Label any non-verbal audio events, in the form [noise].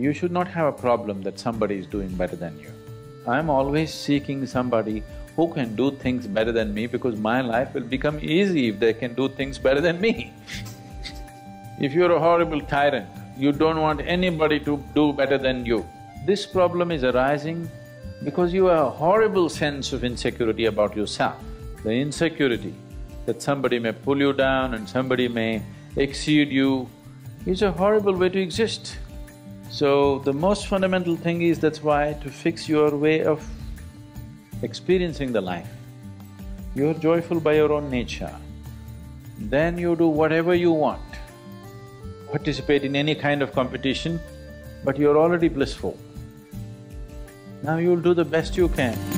you should not have a problem that somebody is doing better than you. I'm always seeking somebody who can do things better than me because my life will become easy if they can do things better than me. [laughs] if you're a horrible tyrant, you don't want anybody to do better than you. This problem is arising because you have a horrible sense of insecurity about yourself. The insecurity that somebody may pull you down and somebody may exceed you is a horrible way to exist. So the most fundamental thing is that's why to fix your way of experiencing the life, you're joyful by your own nature, then you do whatever you want. Participate in any kind of competition, but you're already blissful. Now you'll do the best you can.